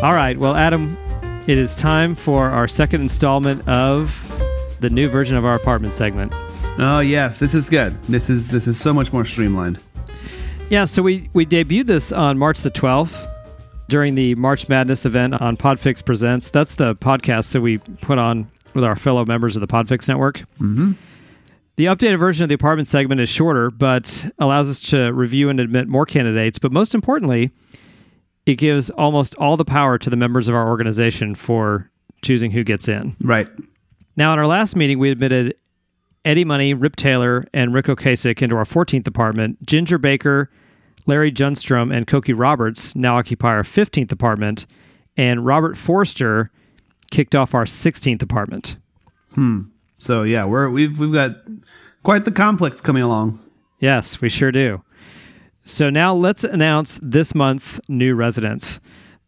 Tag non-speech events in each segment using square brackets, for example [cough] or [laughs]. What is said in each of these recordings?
All right. Well, Adam, it is time for our second installment of the new version of our apartment segment. Oh yes, this is good. This is this is so much more streamlined. Yeah, so we we debuted this on March the 12th during the March Madness event on Podfix Presents. That's the podcast that we put on with our fellow members of the Podfix network. Mm-hmm. The updated version of the apartment segment is shorter, but allows us to review and admit more candidates. But most importantly, it gives almost all the power to the members of our organization for choosing who gets in. Right. Now, in our last meeting, we admitted Eddie Money, Rip Taylor, and Ric Ocasek into our 14th apartment. Ginger Baker, Larry Junstrom, and Cokie Roberts now occupy our 15th apartment. And Robert Forster kicked off our 16th apartment. Hmm. So yeah, we're we've we've got quite the complex coming along. Yes, we sure do. So now let's announce this month's new residents.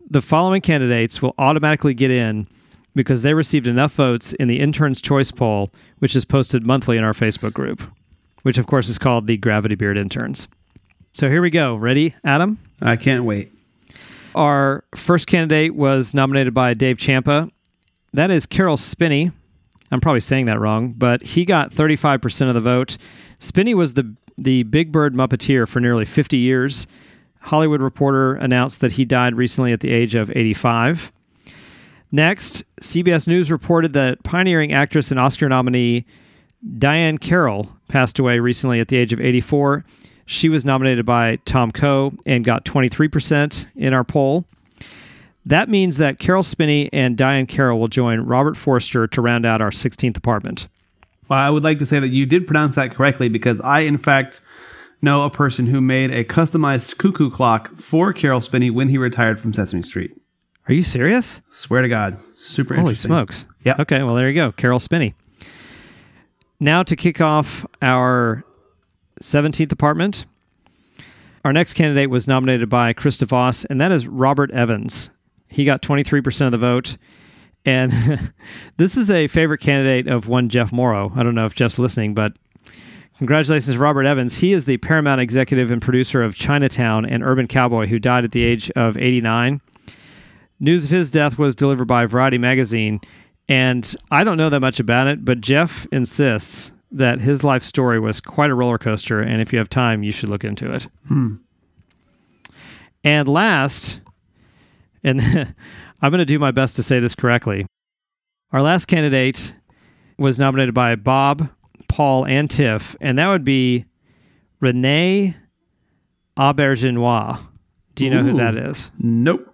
The following candidates will automatically get in because they received enough votes in the Intern's Choice Poll, which is posted monthly in our Facebook group, which of course is called the Gravity Beard Interns. So here we go. Ready, Adam? I can't wait. Our first candidate was nominated by Dave Champa. That is Caroll Spinney. I'm probably saying that wrong, but he got 35% of the vote. Spinney was the the Big Bird Muppeteer for nearly 50 years. Hollywood Reporter announced that he died recently at the age of 85. Next, CBS News reported that pioneering actress and Oscar nominee Diahann Carroll passed away recently at the age of 84. She was nominated by Tom Coe and got 23% in our poll. That means that Caroll Spinney and Diane Carroll will join Robert Forster to round out our 16th apartment. Well, I would like to say that you did pronounce that correctly because I, in fact, know a person who made a customized cuckoo clock for Caroll Spinney when he retired from Sesame Street. Are you serious? Swear to God, super Holy smokes. Yeah. Okay, well, there you go. Caroll Spinney. Now to kick off our 17th apartment. Our next candidate was nominated by Chris DeVos, and that is Robert Evans. He got 23% of the vote. And [laughs] this is a favorite candidate of one Jeff Morrow. I don't know if Jeff's listening, but congratulations, Robert Evans. He is the Paramount executive and producer of Chinatown and Urban Cowboy, who died at the age of 89. News of his death was delivered by Variety magazine, and I don't know that much about it, but Jeff insists that his life story was quite a roller coaster, and if you have time, you should look into it. Hmm. And last, and [laughs] I'm going to do my best to say this correctly. Our last candidate was nominated by Bob, Paul, and Tiff, and that would be René Auberjonois. Do you know who that is? Nope.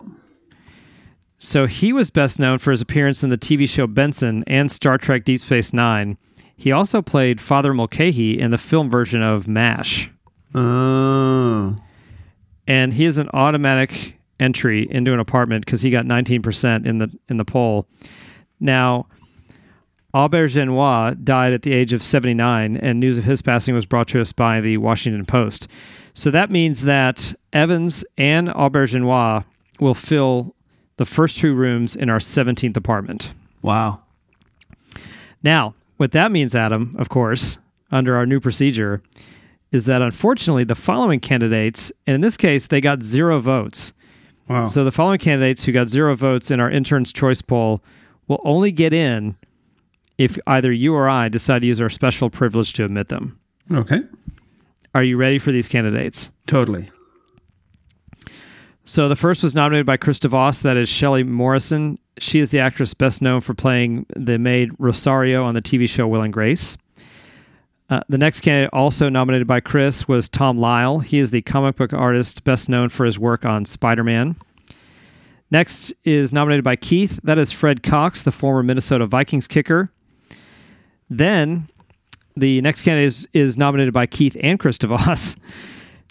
So he was best known for his appearance in the TV show Benson and Star Trek Deep Space Nine. He also played Father Mulcahy in the film version of MASH. Oh. And he is an automatic entry into an apartment because he got 19% in the in the poll. Now, Auberjonois died at the age of 79, and news of his passing was brought to us by the Washington Post. So that means that Evans and Auberjonois will fill the first two rooms in our 17th apartment. Wow. Now, what that means, Adam, of course, under our new procedure, is that unfortunately the following candidates, and in this case, they got zero votes. Wow. So the following candidates who got zero votes in our intern's choice poll will only get in if either you or I decide to use our special privilege to admit them. okay. Are you ready for these candidates? Totally. So the first was nominated by Chris DeVos. That is Shelley Morrison. She is the actress best known for playing the maid Rosario on the TV show Will and Grace. Uh, the next candidate, also nominated by Chris, was Tom Lyle. He is the comic book artist best known for his work on Spider Man. Next is nominated by Keith. That is Fred Cox, the former Minnesota Vikings kicker. Then the next candidate is, is nominated by Keith and Chris DeVos. [laughs]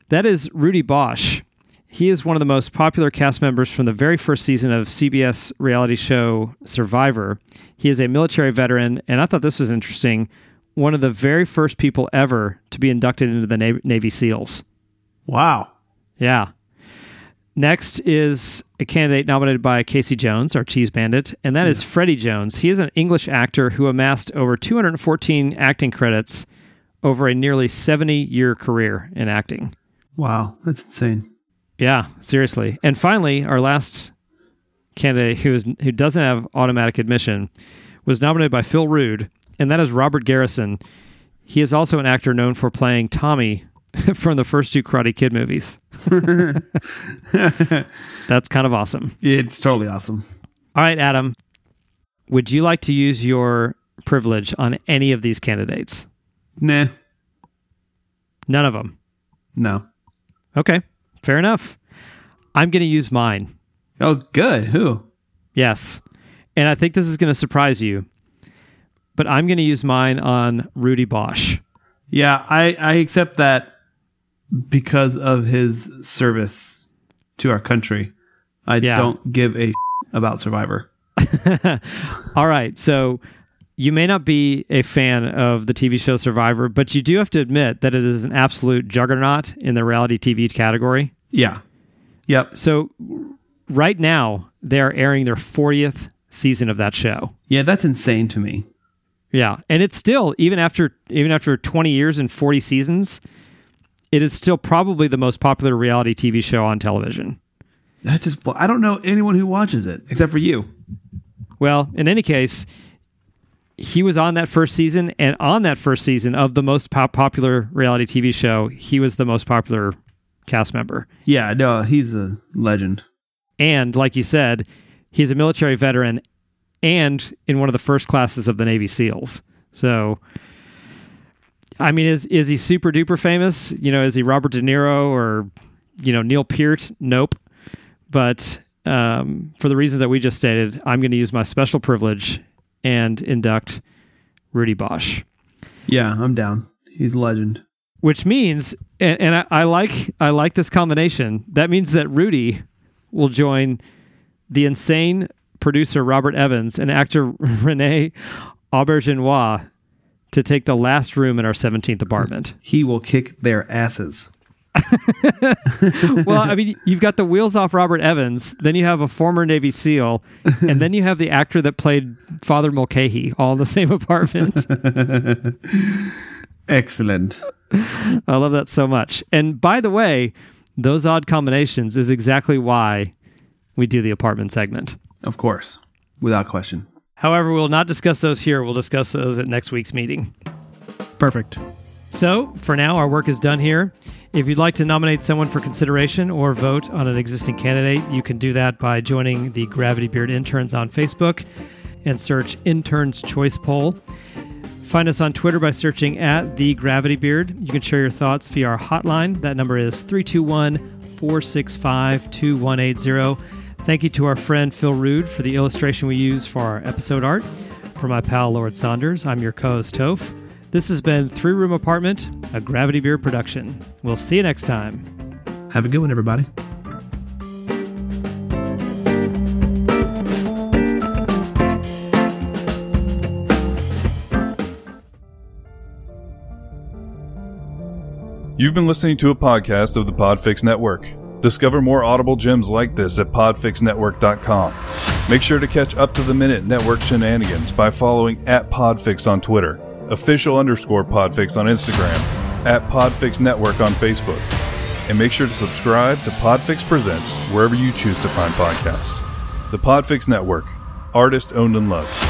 That is Rudy Boesch. He is one of the most popular cast members from the very first season of CBS reality show Survivor. He is a military veteran, and I thought this was interesting. One of the very first people ever to be inducted into the Na- Navy SEALs. Wow. Yeah. Next is a candidate nominated by Casey Jones, our cheese bandit, and that is Freddie Jones. He is an English actor who amassed over 214 acting credits over a nearly 70 year career in acting. Wow. That's insane. Yeah, seriously. And finally, our last candidate who is who doesn't have automatic admission was nominated by Phil Rude, and that is Robert Garrison. He is also an actor known for playing Tommy [laughs] from the first two Karate Kid movies. [laughs] That's kind of awesome. It's totally awesome. All right, Adam, would you like to use your privilege on any of these candidates? Nah, None of them. no. Okay, fair enough. I'm going to use mine. Oh, good. Who? Yes. And I think this is going to surprise you, but I'm going to use mine on Rudy Boesch. Yeah, I, I accept that because of his service to our country. I Yeah. don't give a about Survivor. [laughs] All right. So you may not be a fan of the TV show Survivor, but you do have to admit that it is an absolute juggernaut in the reality TV category. Yeah. Yep. So right now, they are airing their 40th season of that show. Yeah, that's insane to me. Yeah, and it's still even after even after 20 years and 40 seasons, it is still probably the most popular reality TV show on television. That just I don't know anyone who watches it except for you. Well, in any case, he was on that first season, and on that first season of the most pop- popular reality TV show, he was the most popular cast member. Yeah, no, he's a legend. And like you said, he's a military veteran and in one of the first classes of the Navy SEALs. So, I mean, is is he super duper famous? You know, is he Robert De Niro or you know Neil Peart? Nope. But um, for the reasons that we just stated, I'm going to use my special privilege and induct Rudy Boesch. Yeah, I'm down. He's a legend. which means and, and I, I like I like this combination. That means that Rudy will join the insane producer Robert Evans and actor [laughs] René Auberjonois to take the last room in our 17th apartment. [laughs] He will kick their asses. well, I mean, you've got the wheels off Robert Evans, then you have a former Navy SEAL, and then you have the actor that played Father Mulcahy all in the same apartment. [laughs] Excellent. I love that so much. And by the way, those odd combinations is exactly why we do the apartment segment. Of course. Without question. However, we'll not discuss those here. We'll discuss those at next week's meeting. Perfect. So, for now, our work is done here. If you'd like to nominate someone for consideration or vote on an existing candidate, you can do that by joining the Gravity Beard Interns on Facebook and search Interns Choice Poll. Find us on Twitter by searching at The Gravity Beard. You can share your thoughts via our hotline. That number is 321 465 2180. Thank you to our friend Phil Rude for the illustration we use for our episode art. For my pal Lord Saunders, I'm your co host Toph. This has been Three Room Apartment, a Gravity Beard production. We'll see you next time. Have a good one, everybody. You've been listening to a podcast of the Podfix Network. Discover more audible gems like this at podfixnetwork.com. Make sure to catch up to the minute network shenanigans by following at Podfix on Twitter, official underscore Podfix on Instagram, at Podfix Network on Facebook. And make sure to subscribe to Podfix Presents wherever you choose to find podcasts. The Podfix Network, artist owned and loved.